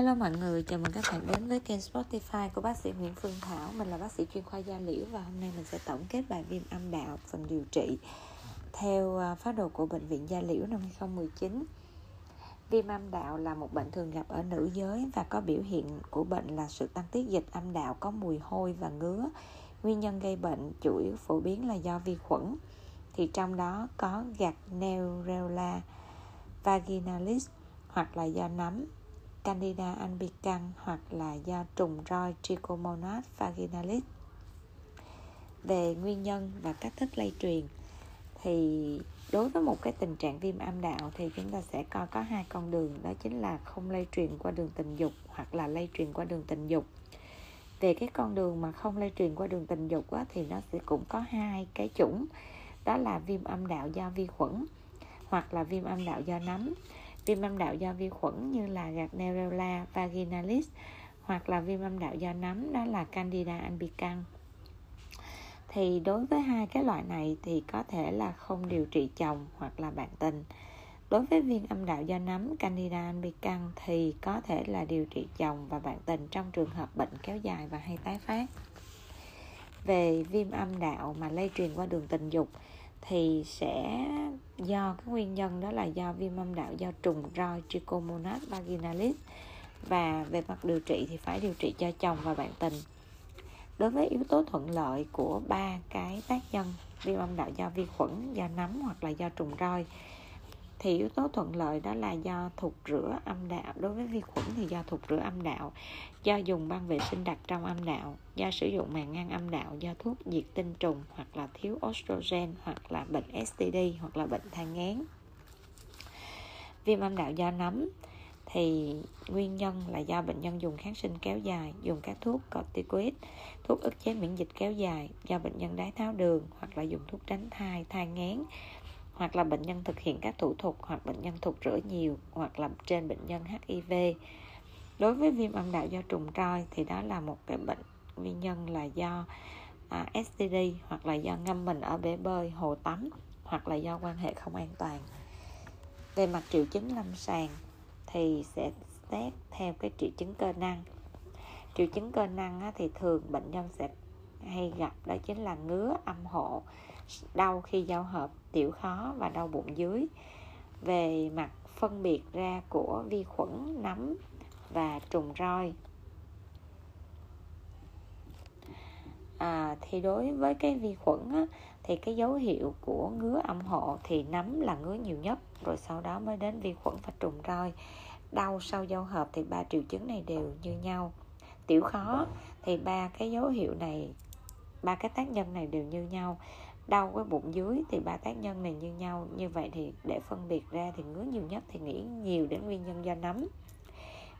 Hello mọi người, chào mừng các bạn đến với kênh Spotify của bác sĩ Nguyễn Phương Thảo. Mình là bác sĩ chuyên khoa da liễu và hôm nay mình sẽ tổng kết bài viêm âm đạo phần điều trị Theo à, phát đồ của Bệnh viện Da Liễu năm 2019 Viêm âm đạo là một bệnh thường gặp ở nữ giới và có biểu hiện của bệnh là sự tăng tiết dịch âm đạo có mùi hôi và ngứa. Nguyên nhân gây bệnh chủ yếu phổ biến là do vi khuẩn Thì trong đó có gạt Neurella vaginalis hoặc là do nấm. Candida albicans hoặc là do trùng roi Trichomonas vaginalis. Về nguyên nhân và cách thức lây truyền thì đối với một cái tình trạng viêm âm đạo thì chúng ta sẽ coi có hai con đường đó chính là không lây truyền qua đường tình dục hoặc là lây truyền qua đường tình dục về cái con đường mà không lây truyền qua đường tình dục á, thì nó sẽ cũng có hai cái chủng đó là viêm âm đạo do vi khuẩn hoặc là viêm âm đạo do nấm viêm âm đạo do vi khuẩn như là Gardnerella vaginalis hoặc là viêm âm đạo do nấm, đó là Candida albicans. Thì đối với hai cái loại này thì có thể là không điều trị chồng hoặc là bạn tình. Đối với viêm âm đạo do nấm, Candida albicans thì có thể là điều trị chồng và bạn tình trong trường hợp bệnh kéo dài và hay tái phát. Về viêm âm đạo mà lây truyền qua đường tình dục thì sẽ do cái nguyên nhân đó là do viêm âm đạo, do trùng roi Trichomonas vaginalis. Và về mặt điều trị thì phải điều trị cho chồng và bạn tình. Đối với yếu tố thuận lợi của ba cái tác nhân viêm âm đạo do vi khuẩn, do nấm hoặc là do trùng roi thì yếu tố thuận lợi đó là do thụt rửa âm đạo. Đối với vi khuẩn thì do thụt rửa âm đạo, do dùng băng vệ sinh đặt trong âm đạo, do sử dụng màng ngăn âm đạo, do thuốc diệt tinh trùng hoặc là thiếu estrogen hoặc là bệnh STD hoặc là bệnh thai nghén viêm âm đạo do nấm thì nguyên nhân là do bệnh nhân dùng kháng sinh kéo dài, dùng các thuốc corticoid, thuốc ức chế miễn dịch kéo dài, do bệnh nhân đái tháo đường hoặc là dùng thuốc tránh thai thai ngén hoặc là bệnh nhân thực hiện các thủ thuật hoặc bệnh nhân thụt rửa nhiều hoặc là trên bệnh nhân HIV đối với viêm âm đạo do trùng roi thì đó là một cái bệnh nguyên nhân là do à, STD hoặc là do ngâm mình ở bể bơi hồ tắm hoặc là do quan hệ không an toàn. Về mặt triệu chứng lâm sàng thì sẽ xét theo cái triệu chứng cơ năng. Triệu chứng cơ năng á, thì thường bệnh nhân sẽ hay gặp đó chính là ngứa âm hộ đau khi giao hợp tiểu khó và đau bụng dưới. Về mặt phân biệt ra của vi khuẩn nấm và trùng roi. À, thì đối với cái vi khuẩn á, thì cái dấu hiệu của ngứa âm hộ thì nấm là ngứa nhiều nhất rồi sau đó mới đến vi khuẩn và trùng roi. Đau sau giao hợp thì ba triệu chứng này đều như nhau. Tiểu khó thì ba cái dấu hiệu này ba cái tác nhân này đều như nhau đau cái bụng dưới thì ba tác nhân này như nhau. Như vậy thì để phân biệt ra thì ngứa nhiều nhất thì nghĩ nhiều đến nguyên nhân do nấm.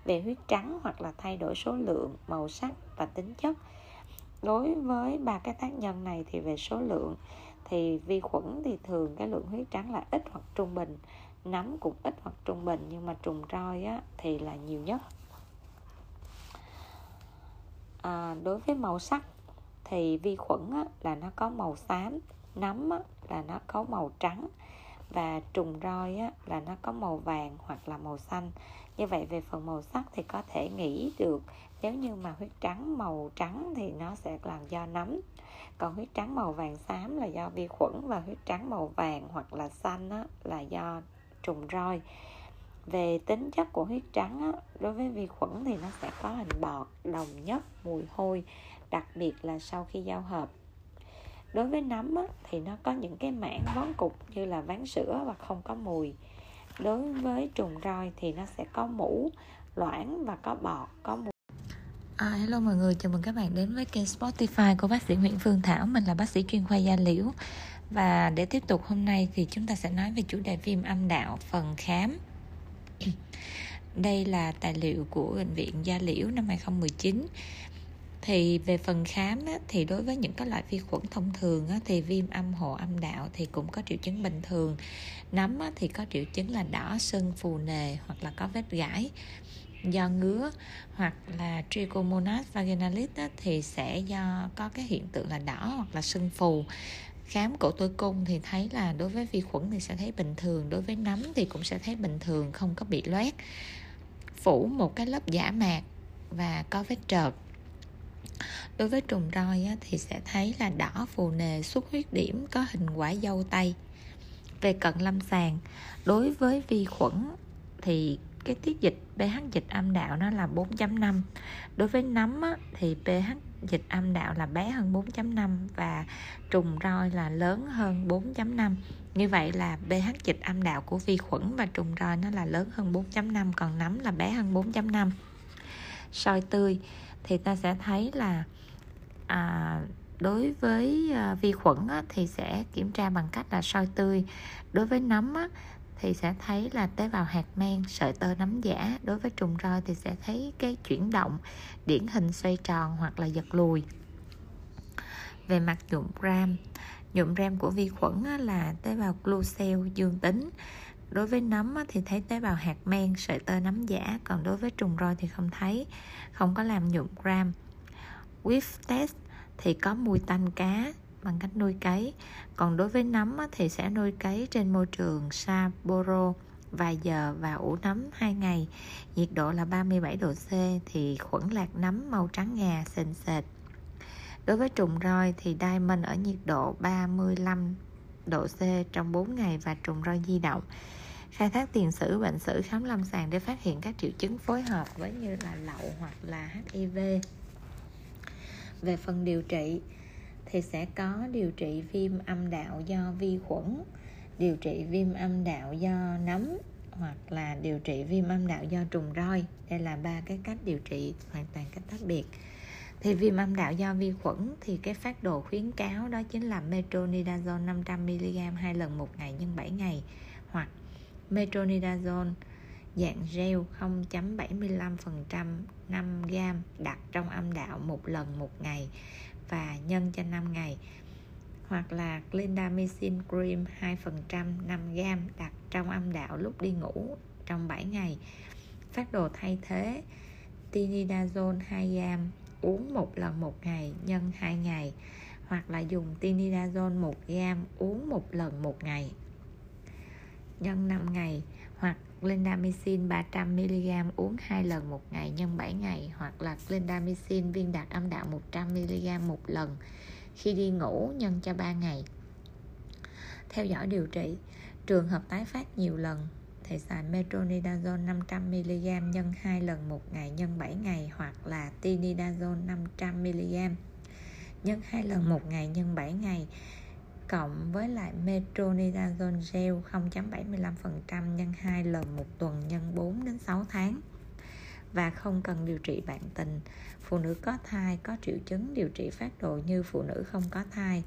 Về huyết trắng hoặc là thay đổi số lượng màu sắc và tính chất. Đối với ba cái tác nhân này thì về số lượng thì vi khuẩn thì thường cái lượng huyết trắng là ít hoặc trung bình. Nấm cũng ít hoặc trung bình nhưng mà trùng roi á, thì là nhiều nhất. À, đối với màu sắc thì vi khuẩn á, là nó có màu xám nấm á, là nó có màu trắng và trùng roi á, là nó có màu vàng hoặc là màu xanh. Như vậy về phần màu sắc thì có thể nghĩ được nếu như mà huyết trắng màu trắng thì nó sẽ là do nấm. Còn huyết trắng màu vàng xám là do vi khuẩn và huyết trắng màu vàng hoặc là xanh á, là do trùng roi. Về tính chất của huyết trắng á, đối với vi khuẩn thì nó sẽ có hình bọt đồng nhất mùi hôi đặc biệt là sau khi giao hợp. Đối với nấm á, thì nó có những cái mảng vón cục như là ván sữa và không có mùi. Đối với trùng roi thì nó sẽ có mũ loãng và có bọt có mùi. À, hello mọi người, chào mừng các bạn đến với kênh Spotify của bác sĩ Nguyễn Phương Thảo. Mình là bác sĩ chuyên khoa da liễu. Và để tiếp tục hôm nay thì chúng ta sẽ nói về chủ đề viêm âm đạo phần khám. Đây là tài liệu của Bệnh viện Da Liễu năm 2019 thì về phần khám á, thì đối với những cái loại vi khuẩn thông thường á, thì viêm âm hộ âm đạo thì cũng có triệu chứng bình thường. Nấm á, thì có triệu chứng là đỏ sưng phù nề hoặc là có vết gãi. Do ngứa hoặc là trichomonas vaginalis á, thì sẽ do có cái hiện tượng là đỏ hoặc là sưng phù. Khám cổ tử cung thì thấy là đối với vi khuẩn thì sẽ thấy bình thường đối với nấm thì cũng sẽ thấy bình thường không có bị loét. Phủ một cái lớp giả mạc và có vết trợt đối với trùng roi á, thì sẽ thấy là đỏ phù nề xuất huyết điểm có hình quả dâu tây. Về cận lâm sàng đối với vi khuẩn thì cái tiết dịch pH dịch âm đạo nó là 4.5 đối với nấm á, thì pH dịch âm đạo là bé hơn 4.5 và trùng roi là lớn hơn 4.5 như vậy là pH dịch âm đạo của vi khuẩn và trùng roi nó là lớn hơn 4.5 còn nấm là bé hơn 4.5 soi tươi thì ta sẽ thấy là à, đối với à, vi khuẩn á, thì sẽ kiểm tra bằng cách là soi tươi. Đối với nấm á, thì sẽ thấy là tế bào hạt men sợi tơ nấm giả. Đối với trùng roi thì sẽ thấy cái chuyển động điển hình xoay tròn hoặc là giật lùi. Về mặt nhuộm ram nhuộm ram của vi khuẩn là tế bào glucel dương tính đối với nấm thì thấy tế bào hạt men, sợi tơ nấm giả, còn đối với trùng roi thì không thấy, không có làm nhuộm gram. Whiff test thì có mùi tanh cá bằng cách nuôi cấy. Còn đối với nấm thì sẽ nuôi cấy trên môi trường Sapporo vài giờ và ủ nấm 2 ngày. Nhiệt độ là 37 độ C thì khuẩn lạc nấm màu trắng ngà, sền sệt. Đối với trùng roi thì diamond ở nhiệt độ 35 độ C trong 4 ngày và trùng roi di động khai thác tiền sử, bệnh sử, khám lâm sàng để phát hiện các triệu chứng phối hợp với như là lậu hoặc là HIV về phần điều trị thì sẽ có điều trị viêm âm đạo do vi khuẩn, điều trị viêm âm đạo do nấm hoặc là điều trị viêm âm đạo do trùng roi. Đây là ba cái cách điều trị hoàn toàn cách khác biệt. Thì viêm âm đạo do vi khuẩn thì cái phát đồ khuyến cáo đó chính là metronidazole 500mg hai lần một ngày nhân 7 ngày hoặc metronidazole, dạng gel 0.75% 5g đặt trong âm đạo một lần một ngày và nhân cho 5 ngày, hoặc là clindamycin cream 2% 5g đặt trong âm đạo lúc đi ngủ trong 7 ngày. Phát đồ thay thế, tinidazole 2g uống một lần một ngày nhân 2 ngày, hoặc là dùng tinidazole 1g uống một lần một ngày nhân 5 ngày, hoặc clindamycin 300mg uống 2 lần một ngày nhân 7 ngày, hoặc là clindamycin viên đạt âm đạo 100mg một lần khi đi ngủ nhân cho 3 ngày. Theo dõi điều trị, trường hợp tái phát nhiều lần thì xài metronidazole 500mg nhân 2 lần một ngày nhân 7 ngày, hoặc là tinidazole 500mg nhân 2 lần một ngày nhân 7 ngày cộng với lại metronidazole gel 0.75% nhân 2 lần một tuần nhân 4 đến 6 tháng và không cần điều trị bạn tình. Phụ nữ có thai có triệu chứng điều trị phát đồ như phụ nữ không có thai.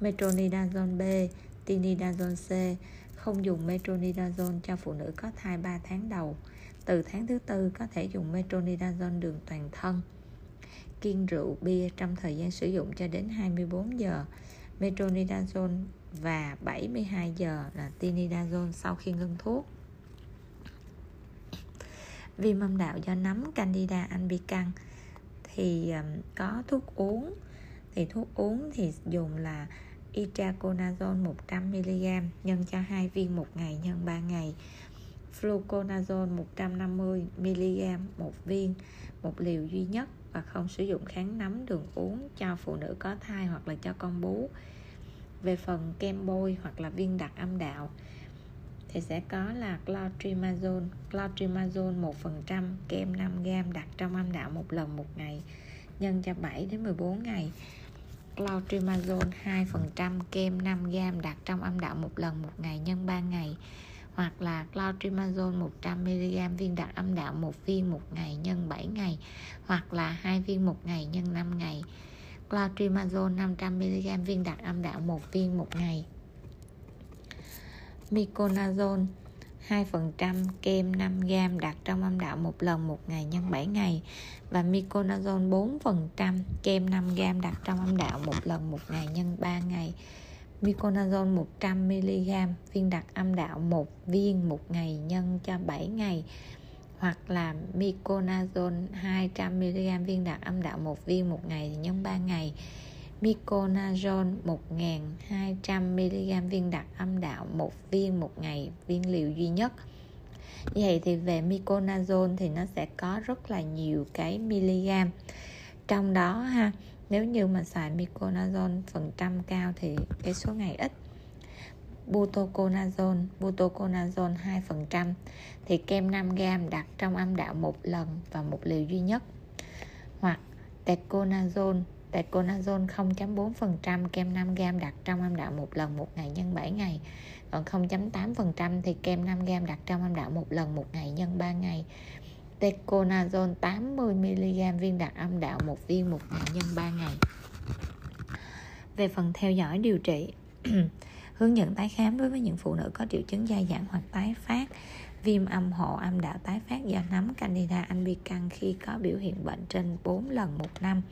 Metronidazole B, tinidazole C không dùng metronidazole cho phụ nữ có thai 3 tháng đầu. Từ tháng thứ tư có thể dùng metronidazole đường toàn thân. Kiêng rượu bia trong thời gian sử dụng cho đến 24 giờ metronidazole và 72 giờ là tinidazole sau khi ngưng thuốc. Viêm âm đạo do nấm candida albicans thì có thuốc uống, thì thuốc uống thì dùng là itraconazole 100mg nhân cho 2 viên một ngày nhân 3 ngày fluconazole 150mg một viên, một liều duy nhất và không sử dụng kháng nấm đường uống cho phụ nữ có thai hoặc là cho con bú. Về phần kem bôi hoặc là viên đặc âm đạo thì sẽ có là clotrimazole. Clotrimazole 1% kem 5g đặt trong âm đạo một lần một ngày, nhân cho 7 đến 14 ngày. Clotrimazole 2% kem 5g đặt trong âm đạo một lần một ngày, nhân 3 ngày hoặc là clotrimazole 100mg viên đặc âm đạo một viên một ngày nhân 7 ngày, hoặc là hai viên một ngày nhân 5 ngày. Clotrimazole 500mg viên đặc âm đạo một viên một ngày. Miconazole 2% kem 5g đặt trong âm đạo một lần một ngày nhân 7 ngày. Và miconazole 4% kem 5g đặt trong âm đạo một lần một ngày nhân 3 ngày. Miconazole 100mg viên đặc âm đạo một viên một ngày nhân cho 7 ngày, hoặc là Miconazole 200mg viên đặc âm đạo một viên một ngày nhân 3 ngày. Miconazole 1200mg viên đặc âm đạo một viên một ngày, viên liều duy nhất. Vậy thì về miconazole thì nó sẽ có rất là nhiều cái miligam. Trong đó ha nếu như mà xài miconazole phần trăm cao thì cái số ngày ít. Butoconazole butoconazole 2% thì kem 5g đặt trong âm đạo một lần và một liều duy nhất. Hoặc teconazole teconazole 0.4% kem 5g đặt trong âm đạo một lần một ngày nhân 7 ngày. Còn 0.8% thì kem 5g đặt trong âm đạo một lần một ngày nhân 3 ngày teconazole 80mg viên đặt âm đạo một viên một ngày nhân 3 ngày. Về phần theo dõi điều trị hướng dẫn tái khám đối với những phụ nữ có triệu chứng dai dẳng hoặc tái phát viêm âm hộ âm đạo tái phát do nấm candida albicans khi có biểu hiện bệnh trên 4 lần một năm.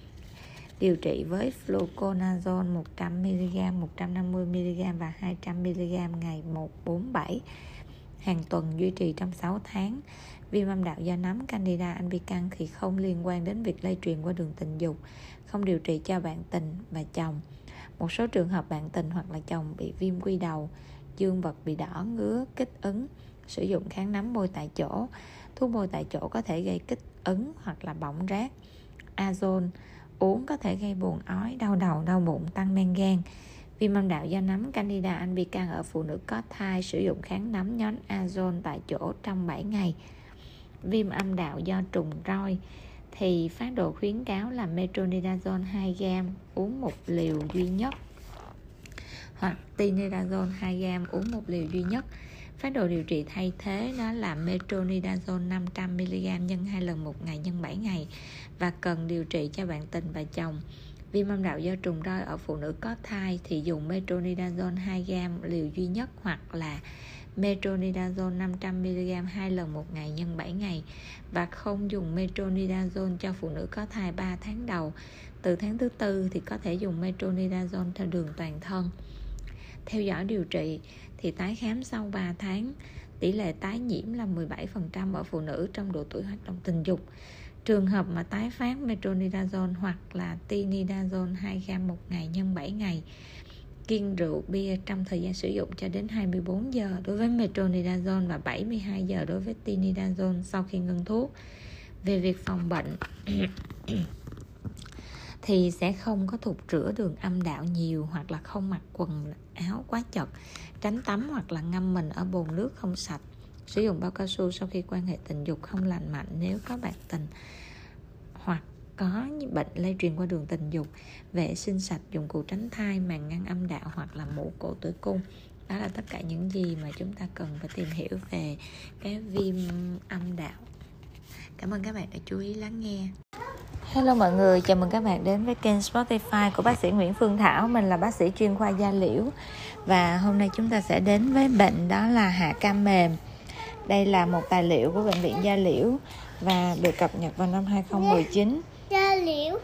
Điều trị với fluconazole 100mg, 150mg và 200mg ngày 147 hàng tuần duy trì trong 6 tháng. Viêm âm đạo do nấm Candida albicans thì không liên quan đến việc lây truyền qua đường tình dục, không điều trị cho bạn tình và chồng. Một số trường hợp bạn tình hoặc là chồng bị viêm quy đầu, dương vật bị đỏ, ngứa, kích ứng, sử dụng kháng nấm bôi tại chỗ. Thuốc bôi tại chỗ có thể gây kích ứng hoặc là bỏng rát. Azone uống có thể gây buồn ói, đau đầu, đau bụng, tăng men gan. Viêm âm đạo do nấm Candida albicans ở phụ nữ có thai, sử dụng kháng nấm nhóm azon tại chỗ trong 7 ngày. Viêm âm đạo do trùng roi, thì phát đồ khuyến cáo là metronidazole 2g uống một liều duy nhất hoặc tinidazole 2g uống một liều duy nhất. Phát đồ điều trị thay thế đó là metronidazole 500mg nhân 2 lần một ngày nhân 7 ngày và cần điều trị cho bạn tình và chồng. Viêm âm đạo do trùng roi ở phụ nữ có thai thì dùng metronidazole 2g liều duy nhất hoặc là metronidazole 500mg 2 lần một ngày nhân 7 ngày và không dùng metronidazole cho phụ nữ có thai 3 tháng đầu. Từ tháng thứ tư thì có thể dùng metronidazole theo đường toàn thân. Theo dõi điều trị thì tái khám sau 3 tháng, tỷ lệ tái nhiễm là 17% ở phụ nữ trong độ tuổi hoạt động tình dục trường hợp mà tái phát metronidazole hoặc là tinidazole 2 gram một ngày nhân 7 ngày, kiêng rượu, bia trong thời gian sử dụng cho đến 24 giờ đối với metronidazole và 72 giờ đối với tinidazole sau khi ngưng thuốc. Về việc phòng bệnh thì sẽ không có thụt rửa đường âm đạo nhiều hoặc là không mặc quần áo quá chật, tránh tắm hoặc là ngâm mình ở bồn nước không sạch sử dụng bao cao su sau khi quan hệ tình dục không lành mạnh nếu có bạn tình hoặc có bệnh lây truyền qua đường tình dục. Vệ sinh sạch dụng cụ tránh thai màng ngăn âm đạo hoặc là mũ cổ tử cung. Đó là tất cả những gì mà chúng ta cần phải tìm hiểu về cái viêm âm đạo. Cảm ơn các bạn đã chú ý lắng nghe. Hello mọi người, chào mừng các bạn đến với kênh Spotify của bác sĩ Nguyễn Phương Thảo. Mình là bác sĩ chuyên khoa da liễu. Và hôm nay chúng ta sẽ đến với bệnh đó là hạ cam mềm. Đây là một tài liệu của Bệnh viện Da Liễu Và được cập nhật vào năm 2019 Da liễu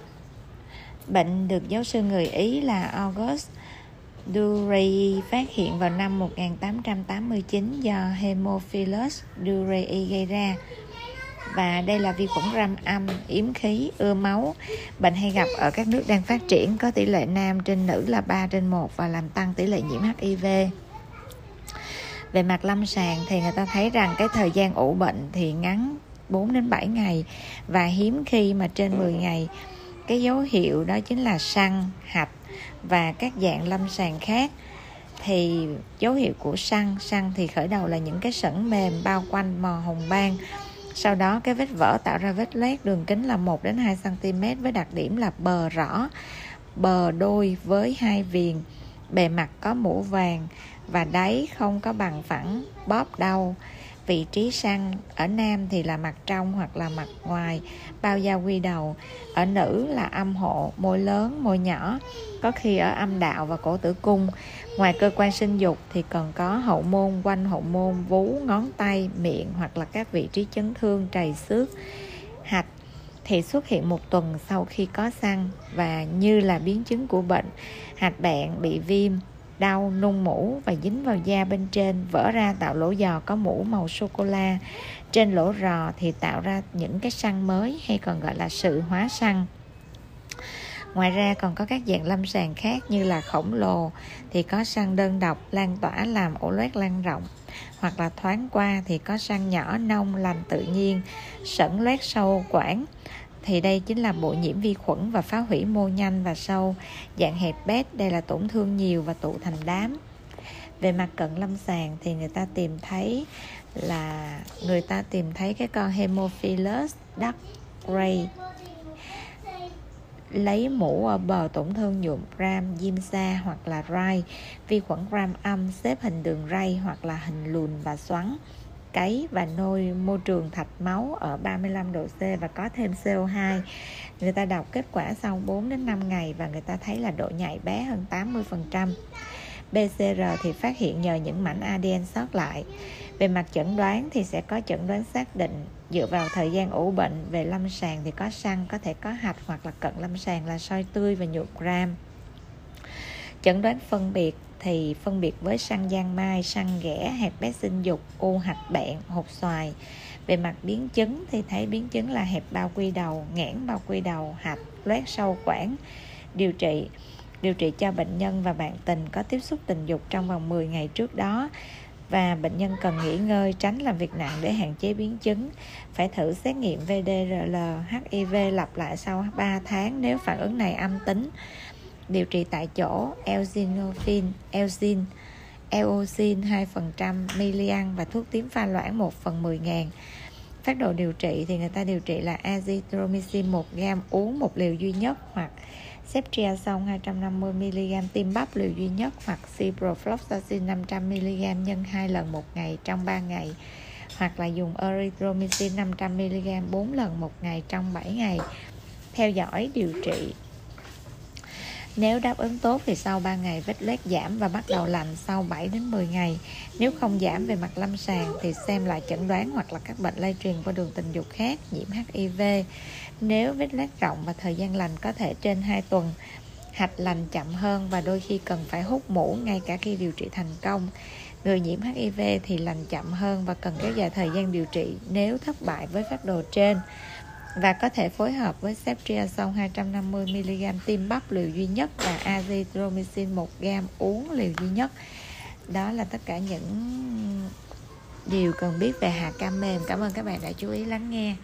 Bệnh được giáo sư người Ý là August Durey phát hiện vào năm 1889 do Hemophilus Durey gây ra và đây là vi khuẩn ram âm, yếm khí, ưa máu. Bệnh hay gặp ở các nước đang phát triển có tỷ lệ nam trên nữ là 3 trên 1 và làm tăng tỷ lệ nhiễm HIV. Về mặt lâm sàng thì người ta thấy rằng cái thời gian ủ bệnh thì ngắn 4 đến 7 ngày. Và hiếm khi mà trên 10 ngày. Cái dấu hiệu đó chính là săn, hạch và các dạng lâm sàng khác. Thì dấu hiệu của săn săn thì khởi đầu là những cái sẩn mềm bao quanh mò hồng ban sau đó cái vết vỡ tạo ra vết loét đường kính là 1 đến 2 cm với đặc điểm là bờ rõ, bờ đôi với hai viền, bề mặt có mũ vàng và đáy không có bằng phẳng, bóp đau. Vị trí săn ở nam thì là mặt trong hoặc là mặt ngoài, bao da quy đầu. Ở nữ là âm hộ, môi lớn, môi nhỏ. Có khi ở âm đạo và cổ tử cung. Ngoài cơ quan sinh dục thì còn có hậu môn, quanh hậu môn, vú, ngón tay, miệng hoặc là các vị trí chấn thương, trầy xước, hạch thì xuất hiện một tuần sau khi có săn và như là biến chứng của bệnh hạch bạn bị viêm đau nung mũ và dính vào da bên trên, vỡ ra tạo lỗ giò có mũ màu sô cô la trên lỗ rò thì tạo ra những cái săn mới hay còn gọi là sự hóa săn ngoài ra còn có các dạng lâm sàng khác như là khổng lồ thì có săn đơn độc, lan tỏa làm ổ loét lan rộng. Hoặc là thoáng qua thì có săn nhỏ nông, lành tự nhiên sẩn loét sâu quản thì đây chính là bộ nhiễm vi khuẩn và phá hủy mô nhanh và sâu. Dạng hẹp bét, đây là tổn thương nhiều và tụ thành đám. Về mặt cận lâm sàng thì người ta tìm thấy là, người ta tìm thấy cái con Hemophilus duck gray lấy mũ ở bờ tổn thương nhuộm gram diêm sa hoặc là rai. Vi khuẩn gram âm xếp hình đường ray hoặc là hình lùn và xoắn cấy và nôi môi trường thạch máu ở 35 độ C và có thêm CO2. Người ta đọc kết quả sau 4 đến 5 ngày và người ta thấy là độ nhạy bé hơn 80%. PCR thì phát hiện nhờ những mảnh ADN sót lại. Về mặt chẩn đoán thì sẽ có chẩn đoán xác định dựa vào thời gian ủ bệnh về lâm sàng thì có săn có thể có hạch hoặc là cận lâm sàng là soi tươi và nhuộm gram. Chẩn đoán phân biệt thì phân biệt với săn giang mai, săn ghẻ, hẹp bé sinh dục, u hạch bẹn, hột xoài. Về mặt biến chứng thì thấy biến chứng là hẹp bao quy đầu, nghẽn bao quy đầu, hạch, loét sâu quản. Điều trị điều trị cho bệnh nhân và bạn tình có tiếp xúc tình dục trong vòng 10 ngày trước đó và bệnh nhân cần nghỉ ngơi tránh làm việc nặng để hạn chế biến chứng phải thử xét nghiệm VDRL HIV lặp lại sau 3 tháng nếu phản ứng này âm tính điều trị tại chỗ, elzinofin, elzin, eosin 2% milian và thuốc tím pha loãng 1 phần 10 ngàn. Phát độ điều trị thì người ta điều trị là azithromycin 1 gram uống một liều duy nhất hoặc ceftriaxone 250mg tiêm bắp liều duy nhất hoặc ciprofloxacin 500mg nhân 2 lần một ngày trong 3 ngày. Hoặc là dùng erythromycin 500mg 4 lần một ngày trong 7 ngày. Theo dõi, điều trị nếu đáp ứng tốt thì sau 3 ngày vết lết giảm và bắt đầu lành sau 7 đến 10 ngày. Nếu không giảm về mặt lâm sàng thì xem lại chẩn đoán hoặc là các bệnh lây truyền qua đường tình dục khác, nhiễm HIV. Nếu vết lết rộng và thời gian lành có thể trên 2 tuần, hạch lành chậm hơn và đôi khi cần phải hút mũ ngay cả khi điều trị thành công. Người nhiễm HIV thì lành chậm hơn và cần kéo dài thời gian điều trị nếu thất bại với phác đồ trên và có thể phối hợp với ceftriaxone 250mg tiêm bắp liều duy nhất và azithromycin 1g uống liều duy nhất. Đó là tất cả những điều cần biết về hạt cam mềm. Cảm ơn các bạn đã chú ý lắng nghe.